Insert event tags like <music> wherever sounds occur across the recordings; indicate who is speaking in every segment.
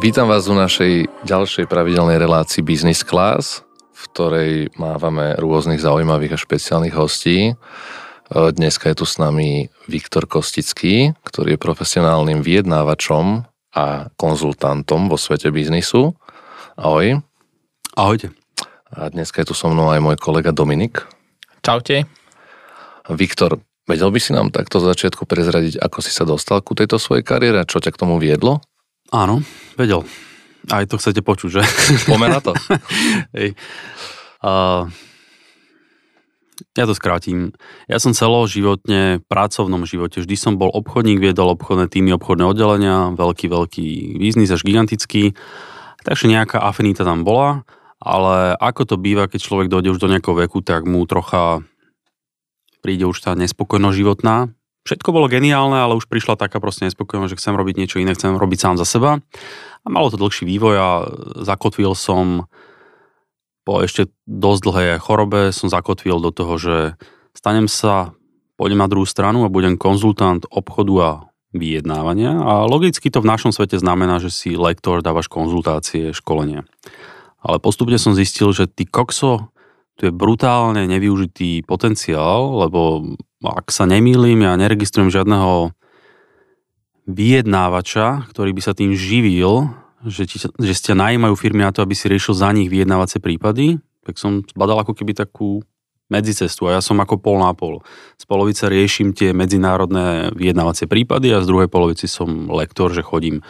Speaker 1: Vítam vás u našej ďalšej pravidelnej relácii Business Class, v ktorej mávame rôznych zaujímavých a špeciálnych hostí. E, dneska je tu s nami Viktor Kostický, ktorý je profesionálnym vyjednávačom a konzultantom vo svete biznisu. Ahoj.
Speaker 2: Ahojte.
Speaker 1: A dneska je tu so mnou aj môj kolega Dominik.
Speaker 3: Čaute.
Speaker 1: Viktor, vedel by si nám takto začiatku prezradiť, ako si sa dostal ku tejto svojej kariére a čo ťa k tomu viedlo?
Speaker 2: Áno, vedel. Aj to chcete počuť, že?
Speaker 1: Poďme na to. <laughs>
Speaker 2: Hej. Uh, ja to skrátim. Ja som celoživotne, v pracovnom živote, vždy som bol obchodník, viedol obchodné týmy, obchodné oddelenia, veľký, veľký biznis, až gigantický. Takže nejaká afinita tam bola, ale ako to býva, keď človek dojde už do nejakého veku, tak mu trocha príde už tá nespokojnosť životná, Všetko bolo geniálne, ale už prišla taká proste nespokojnosť, že chcem robiť niečo iné, chcem robiť sám za seba. A malo to dlhší vývoj a zakotvil som po ešte dosť dlhej chorobe som zakotvil do toho, že stanem sa, pôjdem na druhú stranu a budem konzultant obchodu a vyjednávania a logicky to v našom svete znamená, že si lektor, dávaš konzultácie, školenia. Ale postupne som zistil, že ty kokso, tu je brutálne nevyužitý potenciál, lebo ak sa nemýlim, ja neregistrujem žiadneho vyjednávača, ktorý by sa tým živil, že, ti, že ste najímajú firmy na to, aby si riešil za nich vyjednávacie prípady, tak som badal ako keby takú medzicestu a ja som ako pol na pol. Z polovice riešim tie medzinárodné vyjednávacie prípady a z druhej polovici som lektor, že chodím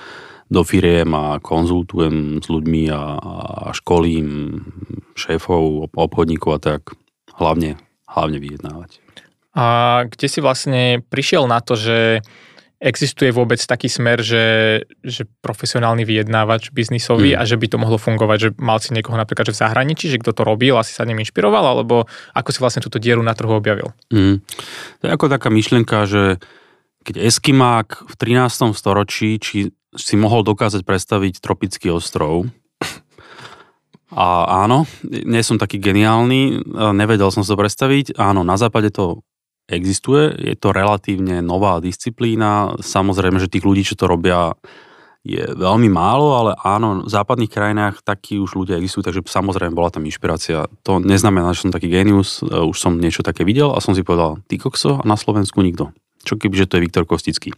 Speaker 2: do firiem a konzultujem s ľuďmi a, a školím šéfov, obchodníkov a tak. Hlavne, hlavne vyjednávať.
Speaker 3: A kde si vlastne prišiel na to, že existuje vôbec taký smer, že, že profesionálny vyjednávač biznisový mm. a že by to mohlo fungovať, že mal si niekoho napríklad že v zahraničí, že kto to robil, asi sa ním inšpiroval, alebo ako si vlastne túto dieru na trhu objavil?
Speaker 2: Mm. To je ako taká myšlienka, že keď Eskimák v 13. storočí či si mohol dokázať predstaviť tropický ostrov, a áno, nie som taký geniálny, nevedel som si to predstaviť. Áno, na západe to existuje, je to relatívne nová disciplína, samozrejme, že tých ľudí, čo to robia, je veľmi málo, ale áno, v západných krajinách takí už ľudia existujú, takže samozrejme bola tam inšpirácia. To neznamená, že som taký genius, e, už som niečo také videl a som si povedal, ty kokso a na Slovensku nikto. Čo keby, že to je Viktor Kostický.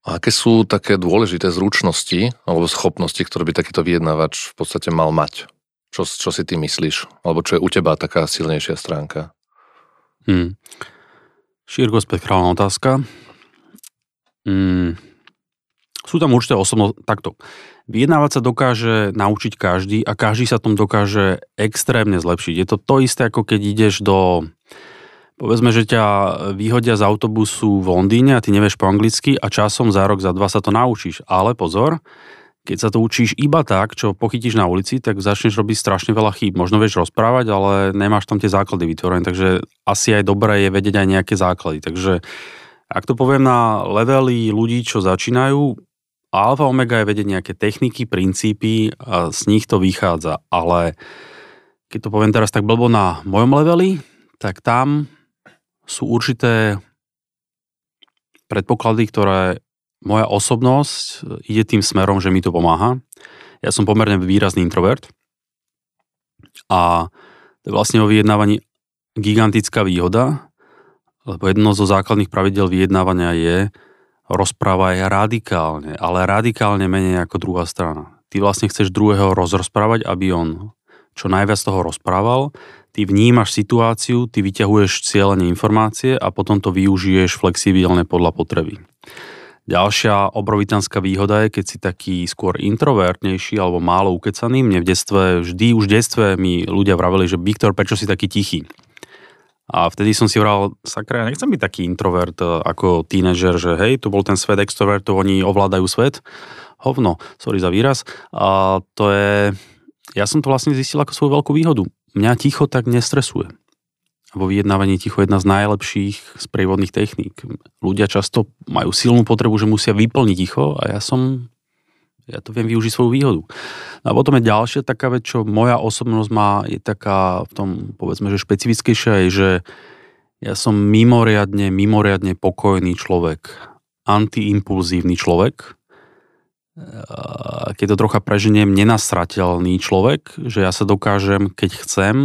Speaker 1: A aké sú také dôležité zručnosti alebo schopnosti, ktoré by takýto vyjednávač v podstate mal mať? Čo, čo si ty myslíš? Alebo čo je u teba taká silnejšia stránka?
Speaker 2: Hmm. Šírko spektrálna otázka. Hmm. Sú tam určité osobno... Takto. Vyjednávať sa dokáže naučiť každý a každý sa tom dokáže extrémne zlepšiť. Je to to isté, ako keď ideš do... Povedzme, že ťa vyhodia z autobusu v Londýne a ty nevieš po anglicky a časom za rok, za dva sa to naučíš. Ale pozor, keď sa to učíš iba tak, čo pochytíš na ulici, tak začneš robiť strašne veľa chýb. Možno vieš rozprávať, ale nemáš tam tie základy vytvorené, takže asi aj dobré je vedieť aj nejaké základy. Takže ak to poviem na levely ľudí, čo začínajú, alfa omega je vedieť nejaké techniky, princípy a z nich to vychádza. Ale keď to poviem teraz tak blbo na mojom leveli, tak tam sú určité predpoklady, ktoré moja osobnosť e, ide tým smerom, že mi to pomáha. Ja som pomerne výrazný introvert a to je vlastne o vyjednávaní gigantická výhoda, lebo jedno zo základných pravidel vyjednávania je rozprávaj radikálne, ale radikálne menej ako druhá strana. Ty vlastne chceš druhého rozrozprávať, aby on čo najviac toho rozprával, ty vnímaš situáciu, ty vyťahuješ cieľenie informácie a potom to využiješ flexibilne podľa potreby. Ďalšia obrovitánska výhoda je, keď si taký skôr introvertnejší alebo málo ukecaný. Mne v detstve, vždy už v detstve mi ľudia vraveli, že Viktor, prečo si taký tichý? A vtedy som si vral, sakra, ja nechcem byť taký introvert e, ako tínežer, že hej, tu bol ten svet extrovertov, oni ovládajú svet. Hovno, sorry za výraz. A to je, ja som to vlastne zistil ako svoju veľkú výhodu. Mňa ticho tak nestresuje. Vo vyjednávaní ticho je jedna z najlepších sprievodných techník. Ľudia často majú silnú potrebu, že musia vyplniť ticho a ja som ja to viem využiť svoju výhodu. A potom je ďalšia taká vec, čo moja osobnosť má, je taká v tom, povedzme, že špecifickejšia, je, že ja som mimoriadne, mimoriadne pokojný človek. Antiimpulzívny človek keď to trocha preženiem, nenasrateľný človek, že ja sa dokážem, keď chcem,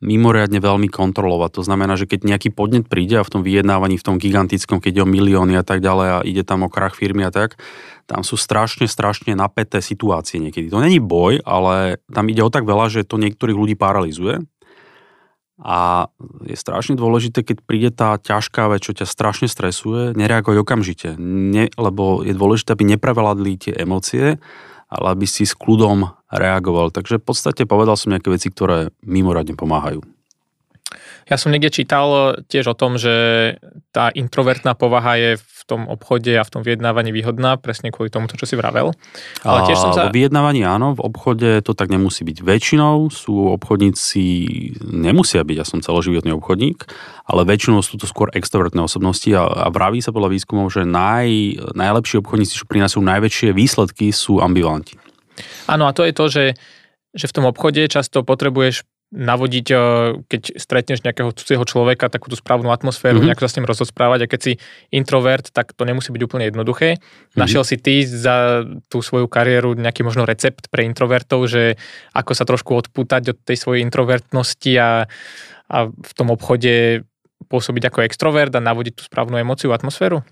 Speaker 2: mimoriadne veľmi kontrolovať. To znamená, že keď nejaký podnet príde a v tom vyjednávaní, v tom gigantickom, keď je o milióny a tak ďalej a ide tam o krach firmy a tak, tam sú strašne, strašne napäté situácie niekedy. To není boj, ale tam ide o tak veľa, že to niektorých ľudí paralizuje. A je strašne dôležité, keď príde tá ťažká vec, čo ťa strašne stresuje, nereaguj okamžite. Ne, lebo je dôležité, aby nepreveladli tie emócie, ale aby si s kľudom reagoval. Takže v podstate povedal som nejaké veci, ktoré mimoradne pomáhajú.
Speaker 3: Ja som niekde čítal tiež o tom, že tá introvertná povaha je v tom obchode a v tom vyjednávaní výhodná, presne kvôli tomu, čo si vravel.
Speaker 2: Ale tiež som sa... V vyjednávaní áno, v obchode to tak nemusí byť. Väčšinou sú obchodníci, nemusia byť, ja som celoživotný obchodník, ale väčšinou sú to skôr extrovertné osobnosti a, a vraví sa podľa výskumov, že naj, najlepší obchodníci, čo prinášajú najväčšie výsledky, sú ambivalanti.
Speaker 3: Áno, a to je to, že že v tom obchode často potrebuješ navodiť, eh, keď stretneš nejakého cudzieho človeka, takú tú správnu atmosféru, mm-hmm. nejako sa s ním rozosprávať a keď si introvert, tak to nemusí byť úplne jednoduché. Mm-hmm. Našiel si ty za tú svoju kariéru nejaký možno recept pre introvertov, že ako sa trošku odpútať od tej svojej introvertnosti a, a v tom obchode pôsobiť ako extrovert a navodiť tú správnu emociu, atmosféru?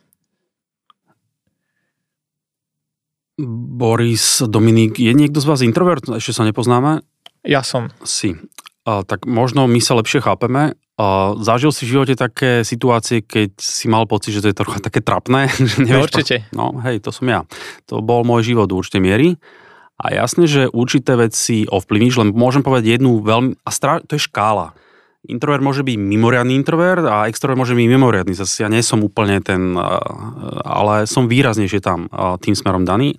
Speaker 2: Boris, Dominik, je niekto z vás introvert? Ešte sa nepoznáme?
Speaker 3: Ja som.
Speaker 2: Si a, tak možno my sa lepšie chápeme. A, zažil si v živote také situácie, keď si mal pocit, že to je trochu také trapné? <laughs> Že
Speaker 3: nevieš, no určite.
Speaker 2: No hej, to som ja. To bol môj život do určitej miery. A jasne, že určité veci ovplyvníš, len môžem povedať jednu veľmi... A strá, to je škála. Introvert môže byť mimoriadný introvert a extrovert môže byť mimoriadný. Zase ja nie som úplne ten, ale som výraznejšie tam tým smerom daný.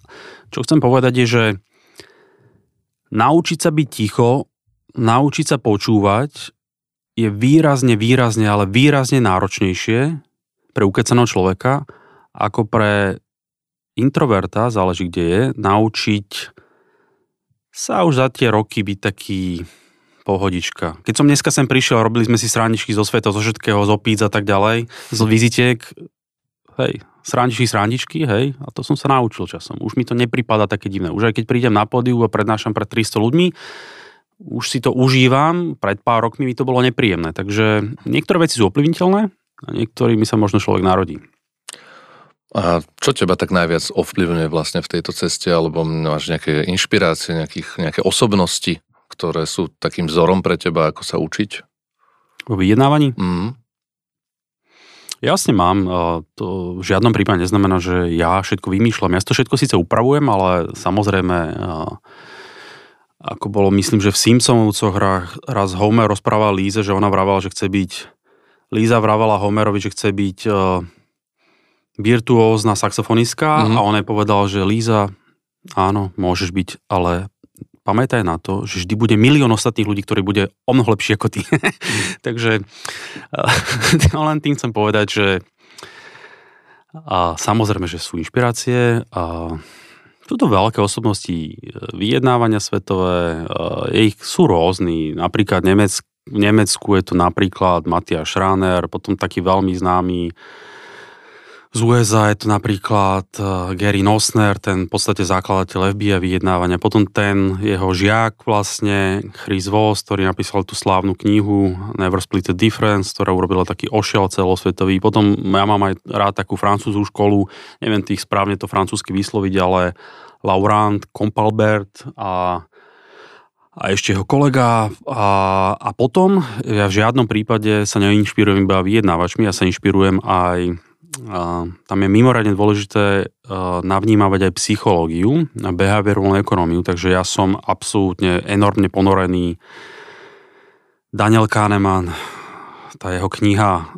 Speaker 2: Čo chcem povedať je, že naučiť sa byť ticho naučiť sa počúvať je výrazne, výrazne, ale výrazne náročnejšie pre ukecaného človeka, ako pre introverta, záleží kde je, naučiť sa už za tie roky byť taký pohodička. Keď som dneska sem prišiel, robili sme si srandičky zo sveta, zo všetkého, zo píc a tak ďalej, z vizitiek, hej, srandičky, srandičky, hej, a to som sa naučil časom. Už mi to nepripada také divné. Už aj keď prídem na pódiu a prednášam pred 300 ľuďmi, už si to užívam, pred pár rokmi mi to bolo nepríjemné. Takže niektoré veci sú ovplyvniteľné a niektorými sa možno človek narodí.
Speaker 1: A čo teba tak najviac ovplyvňuje vlastne v tejto ceste, alebo máš nejaké inšpirácie, nejakých, nejaké osobnosti, ktoré sú takým vzorom pre teba, ako sa učiť?
Speaker 2: Vo vyjednávaní? Mm. Jasne mám. To v žiadnom prípade neznamená, že ja všetko vymýšľam. Ja to všetko síce upravujem, ale samozrejme ako bolo, myslím, že v Simpsonovcoch raz Homer rozprával Líze, že ona vravala, že chce byť Líza vravala Homerovi, že chce byť uh, virtuózna saxofonistka mm-hmm. a on jej povedal, že Líza, áno, môžeš byť, ale pamätaj na to, že vždy bude milión ostatných ľudí, ktorí bude o mnoho lepší ako ty. <laughs> Takže uh, <laughs> len tým chcem povedať, že a samozrejme, že sú inšpirácie a sú to veľké osobnosti e, vyjednávania svetové, e, ich sú rôzni, napríklad Nemec, v Nemecku je to napríklad Matias Schraner, potom taký veľmi známy z USA je to napríklad e, Gary Nosner, ten v podstate zakladateľ FBI vyjednávania. Potom ten jeho žiak vlastne, Chris Voss, ktorý napísal tú slávnu knihu Never Split the Difference, ktorá urobila taký ošiel celosvetový. Potom ja mám aj rád takú francúzsku školu, neviem tých správne to francúzsky vysloviť, ale Laurent Compalbert a, a ešte jeho kolega a, a potom ja v žiadnom prípade sa neinšpirujem iba vyjednávačmi, ja sa inšpirujem aj tam je mimoriadne dôležité a, navnímavať aj psychológiu a behaviorálnu ekonómiu, takže ja som absolútne enormne ponorený Daniel Kahneman, tá jeho kniha,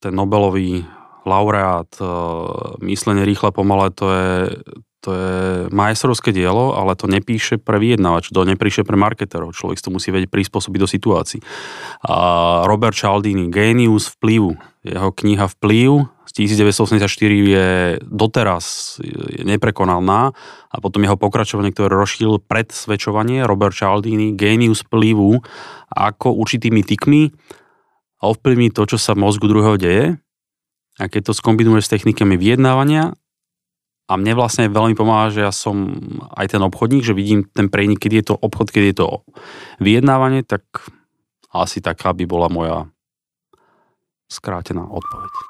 Speaker 2: ten Nobelový laureát, myslenie rýchle, pomalé, to je, to je majstrovské dielo, ale to nepíše pre vyjednávač, to nepíše pre marketerov. Človek to musí vedieť prispôsobiť do situácií. A Robert Cialdini, Genius vplyvu, jeho kniha Vplyv z 1984 je doteraz neprekonalná a potom jeho pokračovanie, ktoré rozšíril predsvedčovanie Robert Cialdini, Genius vplyvu, ako určitými tykmi ovplyvní to, čo sa v mozgu druhého deje a keď to skombinuješ s technikami vyjednávania a mne vlastne veľmi pomáha, že ja som aj ten obchodník, že vidím ten prejnik, keď je to obchod, keď je to vyjednávanie, tak asi taká by bola moja skrátená odpoveď.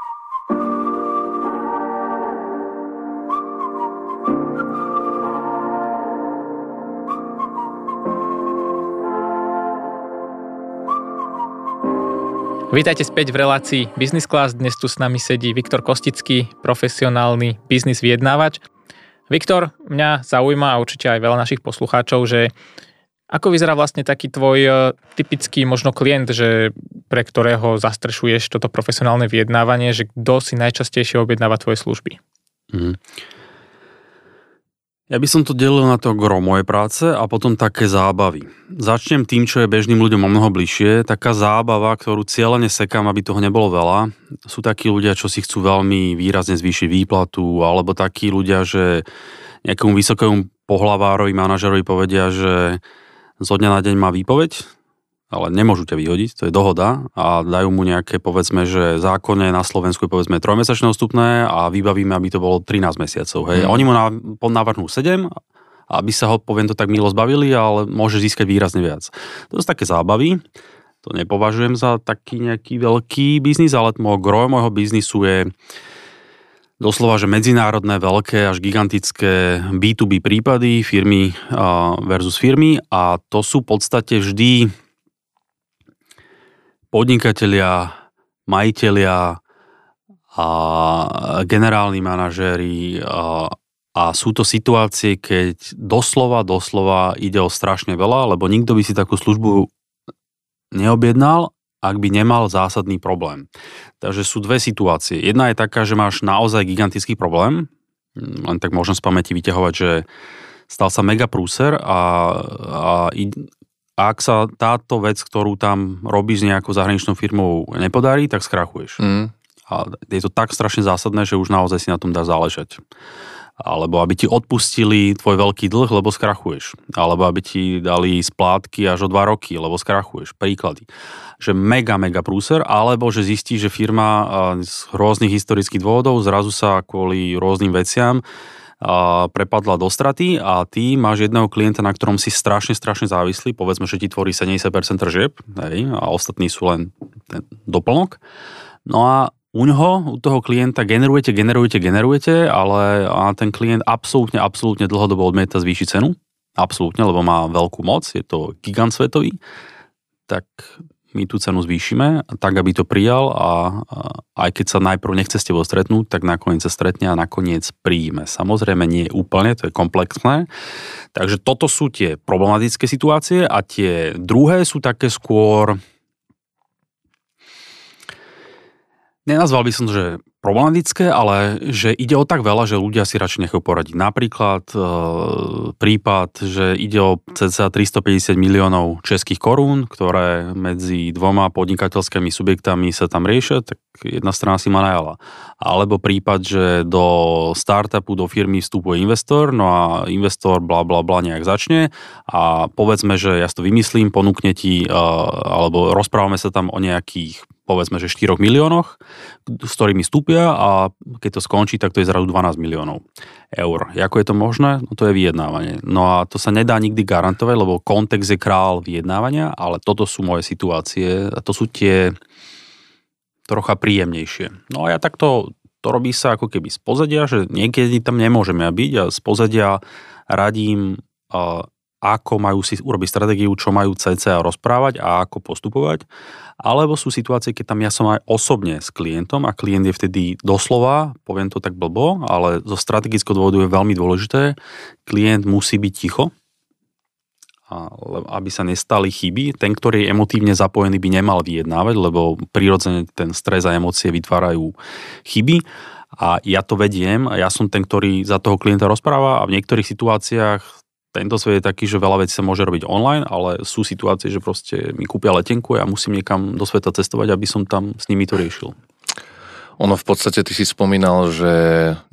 Speaker 3: Vítajte späť v relácii Business Class. Dnes tu s nami sedí Viktor Kostický, profesionálny biznis vyjednávač. Viktor, mňa zaujíma a určite aj veľa našich poslucháčov, že ako vyzerá vlastne taký tvoj e, typický možno klient, že pre ktorého zastrešuješ toto profesionálne vyjednávanie, že kto si najčastejšie objednáva tvoje služby? Mm.
Speaker 2: Ja by som to delil na to gro mojej práce a potom také zábavy. Začnem tým, čo je bežným ľuďom o mnoho bližšie. Taká zábava, ktorú cieľene sekám, aby toho nebolo veľa. Sú takí ľudia, čo si chcú veľmi výrazne zvýšiť výplatu, alebo takí ľudia, že nejakému vysokému pohlavárovi, manažerovi povedia, že zo dňa na deň má výpoveď, ale nemôžu ťa vyhodiť, to je dohoda a dajú mu nejaké, povedzme, že zákonne na Slovensku je povedzme trojmesačné odstupné a vybavíme, aby to bolo 13 mesiacov. Hej. Mm. Oni mu navrhnú 7, aby sa ho, poviem to tak, milo zbavili, ale môže získať výrazne viac. To sú také zábavy, to nepovažujem za taký nejaký veľký biznis, ale môj gro môjho biznisu je doslova, že medzinárodné, veľké až gigantické B2B prípady, firmy versus firmy a to sú v podstate vždy podnikatelia, majiteľia a generálni manažéri a, a sú to situácie, keď doslova, doslova ide o strašne veľa, lebo nikto by si takú službu neobjednal, ak by nemal zásadný problém. Takže sú dve situácie. Jedna je taká, že máš naozaj gigantický problém, len tak môžem z pamäti vyťahovať, že stal sa mega prúser a, a a ak sa táto vec, ktorú tam robíš s nejakou zahraničnou firmou nepodarí, tak skrachuješ. Mm. A je to tak strašne zásadné, že už naozaj si na tom dá záležať. Alebo aby ti odpustili tvoj veľký dlh, lebo skrachuješ. Alebo aby ti dali splátky až o dva roky, lebo skrachuješ. Príklady. Že mega, mega prúser, alebo že zistí, že firma z rôznych historických dôvodov zrazu sa kvôli rôznym veciam prepadla do straty a ty máš jedného klienta, na ktorom si strašne, strašne závislý, povedzme, že ti tvorí 70% tržieb hej, a ostatní sú len ten doplnok. No a u ňoho, u toho klienta generujete, generujete, generujete, ale a ten klient absolútne, absolútne dlhodobo odmieta zvýšiť cenu. Absolútne, lebo má veľkú moc, je to gigant svetový. Tak my tú cenu zvýšime, tak aby to prijal a, a aj keď sa najprv nechce s tebou stretnúť, tak nakoniec sa stretne a nakoniec príjme. Samozrejme nie úplne, to je komplexné. Takže toto sú tie problematické situácie a tie druhé sú také skôr nenazval by som, že problematické, ale že ide o tak veľa, že ľudia si radšej nechajú poradiť. Napríklad e, prípad, že ide o cca 350 miliónov českých korún, ktoré medzi dvoma podnikateľskými subjektami sa tam riešia, tak jedna strana si ma najala. Alebo prípad, že do startupu, do firmy vstupuje investor, no a investor bla bla bla nejak začne a povedzme, že ja to vymyslím, ponúkne ti, e, alebo rozprávame sa tam o nejakých povedzme, že 4 miliónoch, s ktorými stúpia a keď to skončí, tak to je zrazu 12 miliónov eur. Ako je to možné? No to je vyjednávanie. No a to sa nedá nikdy garantovať, lebo kontext je král vyjednávania, ale toto sú moje situácie a to sú tie trocha príjemnejšie. No a ja takto to robí sa ako keby z pozadia, že niekedy tam nemôžeme byť a z pozadia radím ako majú si urobiť stratégiu, čo majú CCA rozprávať a ako postupovať. Alebo sú situácie, keď tam ja som aj osobne s klientom a klient je vtedy doslova, poviem to tak blbo, ale zo strategického dôvodu je veľmi dôležité, klient musí byť ticho, aby sa nestali chyby. Ten, ktorý je emotívne zapojený, by nemal vyjednávať, lebo prirodzene ten stres a emócie vytvárajú chyby a ja to vediem ja som ten, ktorý za toho klienta rozpráva a v niektorých situáciách tento svet je taký, že veľa vecí sa môže robiť online, ale sú situácie, že proste mi kúpia letenku a ja musím niekam do sveta cestovať, aby som tam s nimi to riešil.
Speaker 1: Ono v podstate, ty si spomínal, že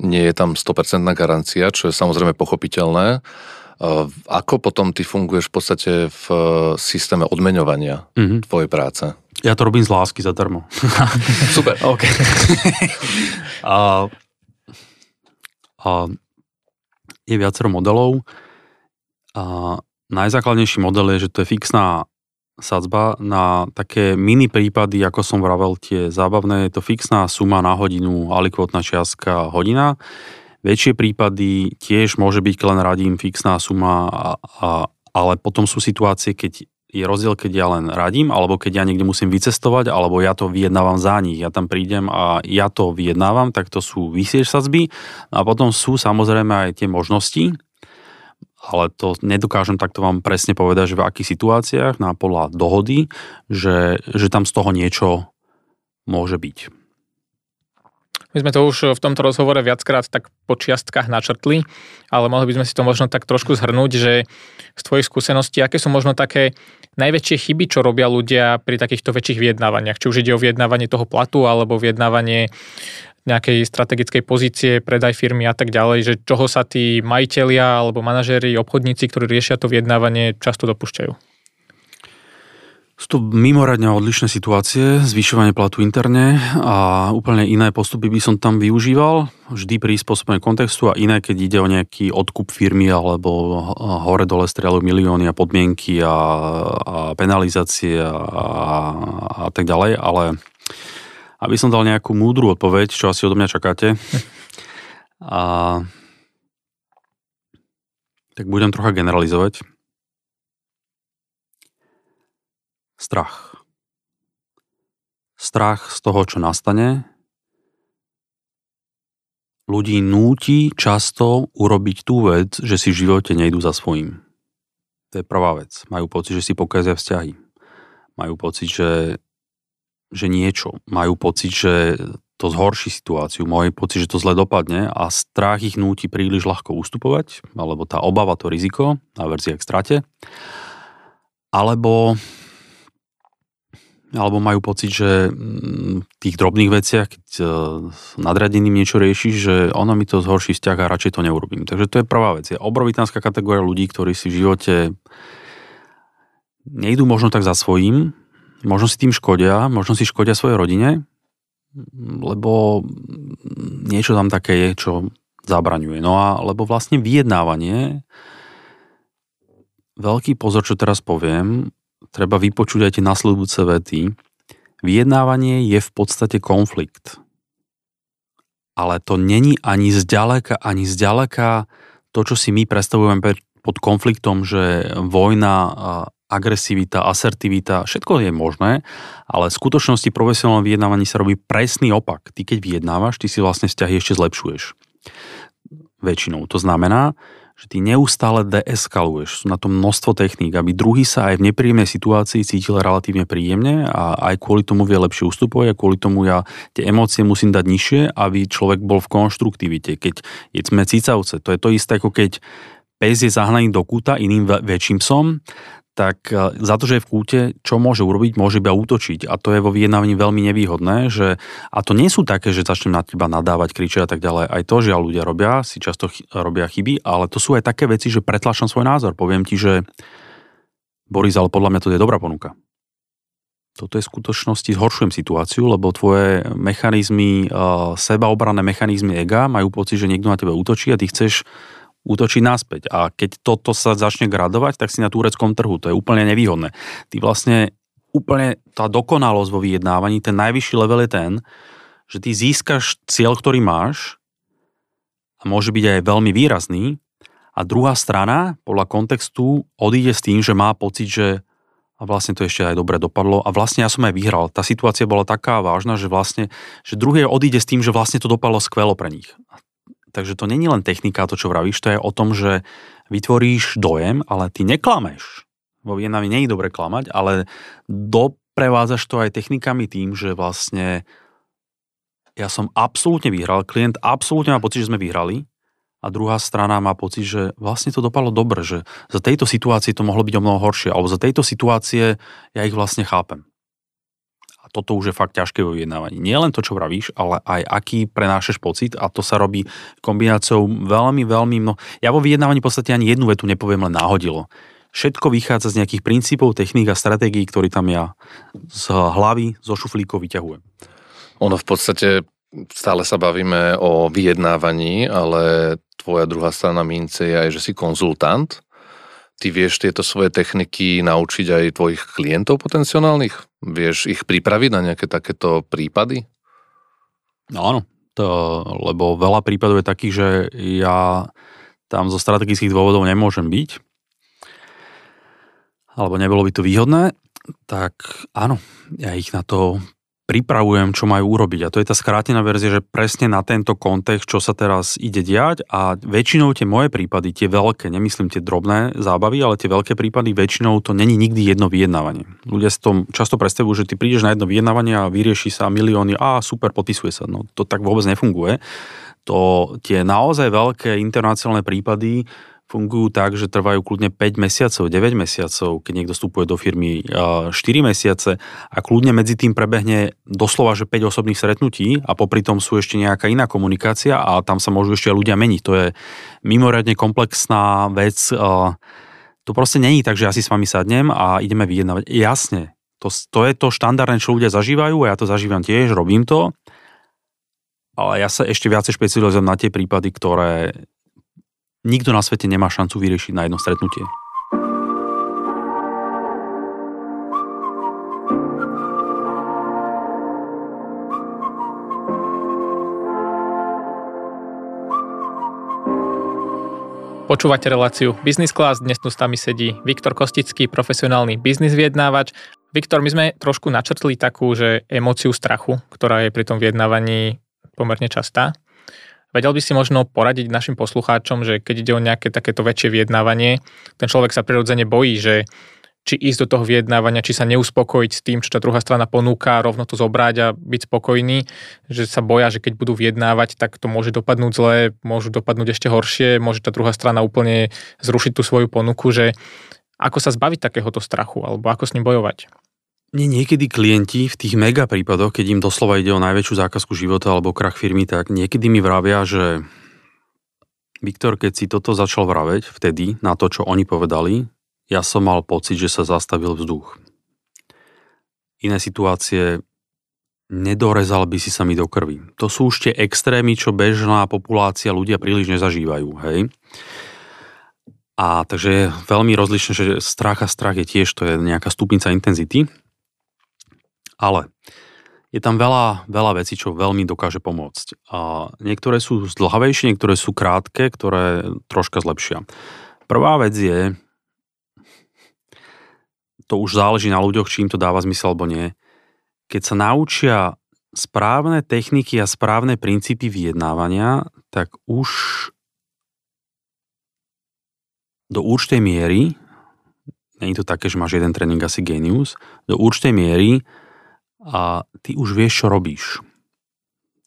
Speaker 1: nie je tam 100% garancia, čo je samozrejme pochopiteľné. Ako potom ty funguješ v podstate v systéme odmeňovania mm-hmm. tvojej práce?
Speaker 2: Ja to robím z lásky zadarmo. <laughs>
Speaker 1: Super.
Speaker 2: OK. <laughs> a, a je viacero modelov. A najzákladnejší model je, že to je fixná sadzba na také mini prípady, ako som vravel, tie zábavné, je to fixná suma na hodinu, alikvotná čiastka hodina. Väčšie prípady tiež môže byť len radím fixná suma, a, a, ale potom sú situácie, keď je rozdiel, keď ja len radím, alebo keď ja niekde musím vycestovať, alebo ja to vyjednávam za nich. Ja tam prídem a ja to vyjednávam, tak to sú vysiež sadzby. A potom sú samozrejme aj tie možnosti, ale to nedokážem takto vám presne povedať, že v akých situáciách na podľa dohody, že, že tam z toho niečo môže byť.
Speaker 3: My sme to už v tomto rozhovore viackrát tak po čiastkách načrtli, ale mohli by sme si to možno tak trošku zhrnúť, že z tvojich skúseností, aké sú možno také najväčšie chyby, čo robia ľudia pri takýchto väčších vyjednávaniach? Či už ide o vyjednávanie toho platu, alebo vyjednávanie nejakej strategickej pozície, predaj firmy a tak ďalej, že čoho sa tí majiteľia alebo manažéri, obchodníci, ktorí riešia to vyjednávanie, často dopúšťajú?
Speaker 2: Sú to mimoriadne odlišné situácie, zvyšovanie platu interne a úplne iné postupy by som tam využíval, vždy pri spôsobení kontextu a iné, keď ide o nejaký odkup firmy alebo hore dole strieľujú milióny a podmienky a, a penalizácie a, a tak ďalej, ale aby som dal nejakú múdru odpoveď, čo asi odo mňa čakáte, <laughs> a, tak budem trocha generalizovať. Strach. Strach z toho, čo nastane, ľudí núti často urobiť tú vec, že si v živote nejdú za svojím. To je prvá vec. Majú pocit, že si pokazia vzťahy. Majú pocit, že, že niečo. Majú pocit, že to zhorší situáciu. Majú pocit, že to zle dopadne a strach ich núti príliš ľahko ustupovať, alebo tá obava, to riziko, a verzia k strate. Alebo alebo majú pocit, že mm, v tých drobných veciach, keď e, s nadradeným niečo riešiš, že ono mi to zhorší vzťah a radšej to neurobím. Takže to je prvá vec. Je obrovitánska kategória ľudí, ktorí si v živote nejdú možno tak za svojím, možno si tým škodia, možno si škodia svojej rodine, lebo niečo tam také je, čo zabraňuje. No a lebo vlastne vyjednávanie, veľký pozor, čo teraz poviem, treba vypočuť aj tie nasledujúce vety. Vyjednávanie je v podstate konflikt. Ale to není ani zďaleka, ani zďaleka to, čo si my predstavujeme pod konfliktom, že vojna, agresivita, asertivita, všetko je možné, ale v skutočnosti profesionálne vyjednávanie sa robí presný opak. Ty keď vyjednávaš, ty si vlastne vzťahy ešte zlepšuješ. Väčšinou. To znamená, že ty neustále deeskaluješ. Sú na to množstvo techník, aby druhý sa aj v nepríjemnej situácii cítil relatívne príjemne a aj kvôli tomu vie lepšie ustupovať a kvôli tomu ja tie emócie musím dať nižšie, aby človek bol v konštruktivite. Keď sme cicavce, to je to isté, ako keď pes je zahnaný do kúta iným väčším psom, tak e, za to, že je v kúte, čo môže urobiť, môže iba útočiť. A to je vo vyjednávaní veľmi nevýhodné, že, a to nie sú také, že začnem na teba nadávať, kričať a tak ďalej. Aj to, že ľudia robia, si často ch- robia chyby, ale to sú aj také veci, že pretlačam svoj názor. Poviem ti, že Boris, ale podľa mňa to je dobrá ponuka. Toto je v skutočnosti zhoršujem situáciu, lebo tvoje mechanizmy, uh, sebaobranné mechanizmy ega majú pocit, že niekto na teba útočí a ty chceš útočí naspäť. A keď toto sa začne gradovať, tak si na tureckom trhu. To je úplne nevýhodné. Ty vlastne úplne tá dokonalosť vo vyjednávaní, ten najvyšší level je ten, že ty získaš cieľ, ktorý máš a môže byť aj veľmi výrazný a druhá strana podľa kontextu odíde s tým, že má pocit, že a vlastne to ešte aj dobre dopadlo a vlastne ja som aj vyhral. Tá situácia bola taká vážna, že vlastne, že druhý odíde s tým, že vlastne to dopadlo skvelo pre nich. A Takže to není len technika, to čo vravíš, to je o tom, že vytvoríš dojem, ale ty neklameš. Vo vyjednávaní nie je dobre klamať, ale doprevádzaš to aj technikami tým, že vlastne ja som absolútne vyhral, klient absolútne má pocit, že sme vyhrali a druhá strana má pocit, že vlastne to dopadlo dobre, že za tejto situácie to mohlo byť o mnoho horšie, alebo za tejto situácie ja ich vlastne chápem. A toto už je fakt ťažké vo vyjednávaní. Nie len to, čo vravíš, ale aj aký prenášaš pocit a to sa robí kombináciou veľmi, veľmi mno... Ja vo vyjednávaní v podstate ani jednu vetu nepoviem len náhodilo. Všetko vychádza z nejakých princípov, techník a stratégií, ktoré tam ja z hlavy, zo šuflíkov vyťahujem.
Speaker 1: Ono v podstate stále sa bavíme o vyjednávaní, ale tvoja druhá strana mince je aj, že si konzultant. Ty vieš tieto svoje techniky naučiť aj tvojich klientov potenciálnych? Vieš ich pripraviť na nejaké takéto prípady?
Speaker 2: No áno, to, lebo veľa prípadov je takých, že ja tam zo strategických dôvodov nemôžem byť, alebo nebolo by to výhodné, tak áno, ja ich na to pripravujem, čo majú urobiť. A to je tá skrátená verzia, že presne na tento kontext, čo sa teraz ide diať a väčšinou tie moje prípady, tie veľké, nemyslím tie drobné zábavy, ale tie veľké prípady, väčšinou to není nikdy jedno vyjednávanie. Ľudia si to často predstavujú, že ty prídeš na jedno vyjednávanie a vyrieši sa milióny, a super, podpisuje sa. No to tak vôbec nefunguje. To tie naozaj veľké internacionálne prípady fungujú tak, že trvajú kľudne 5 mesiacov, 9 mesiacov, keď niekto vstupuje do firmy 4 mesiace a kľudne medzi tým prebehne doslova, že 5 osobných stretnutí a popri tom sú ešte nejaká iná komunikácia a tam sa môžu ešte ľudia meniť. To je mimoriadne komplexná vec. To proste není tak, že ja si s vami sadnem a ideme vyjednávať. Jasne, to, to je to štandardné, čo ľudia zažívajú a ja to zažívam tiež, robím to. Ale ja sa ešte viacej špecializujem na tie prípady, ktoré nikto na svete nemá šancu vyriešiť na jedno stretnutie.
Speaker 3: Počúvate reláciu Business Class, dnes tu s nami sedí Viktor Kostický, profesionálny biznis vyjednávač. Viktor, my sme trošku načrtli takú, že emóciu strachu, ktorá je pri tom vyjednávaní pomerne častá. Vedel by si možno poradiť našim poslucháčom, že keď ide o nejaké takéto väčšie vyjednávanie, ten človek sa prirodzene bojí, že či ísť do toho vyjednávania, či sa neuspokojiť s tým, čo tá druhá strana ponúka, rovno to zobrať a byť spokojný, že sa boja, že keď budú vyjednávať, tak to môže dopadnúť zle, môžu dopadnúť ešte horšie, môže tá druhá strana úplne zrušiť tú svoju ponuku, že ako sa zbaviť takéhoto strachu, alebo ako s ním bojovať?
Speaker 2: Mne niekedy klienti v tých mega prípadoch, keď im doslova ide o najväčšiu zákazku života alebo krach firmy, tak niekedy mi vravia, že Viktor, keď si toto začal vraveť vtedy na to, čo oni povedali, ja som mal pocit, že sa zastavil vzduch. Iné situácie, nedorezal by si sa mi do krvi. To sú už tie extrémy, čo bežná populácia ľudia príliš nezažívajú, hej. A takže je veľmi rozlišné, že strach a strach je tiež, to je nejaká stupnica intenzity. Ale je tam veľa, veľa vecí, čo veľmi dokáže pomôcť. A niektoré sú zdlhavejšie, niektoré sú krátke, ktoré troška zlepšia. Prvá vec je, to už záleží na ľuďoch, či im to dáva zmysel alebo nie, keď sa naučia správne techniky a správne princípy vyjednávania, tak už do určitej miery, nie je to také, že máš jeden tréning asi genius, do určitej miery a ty už vieš, čo robíš.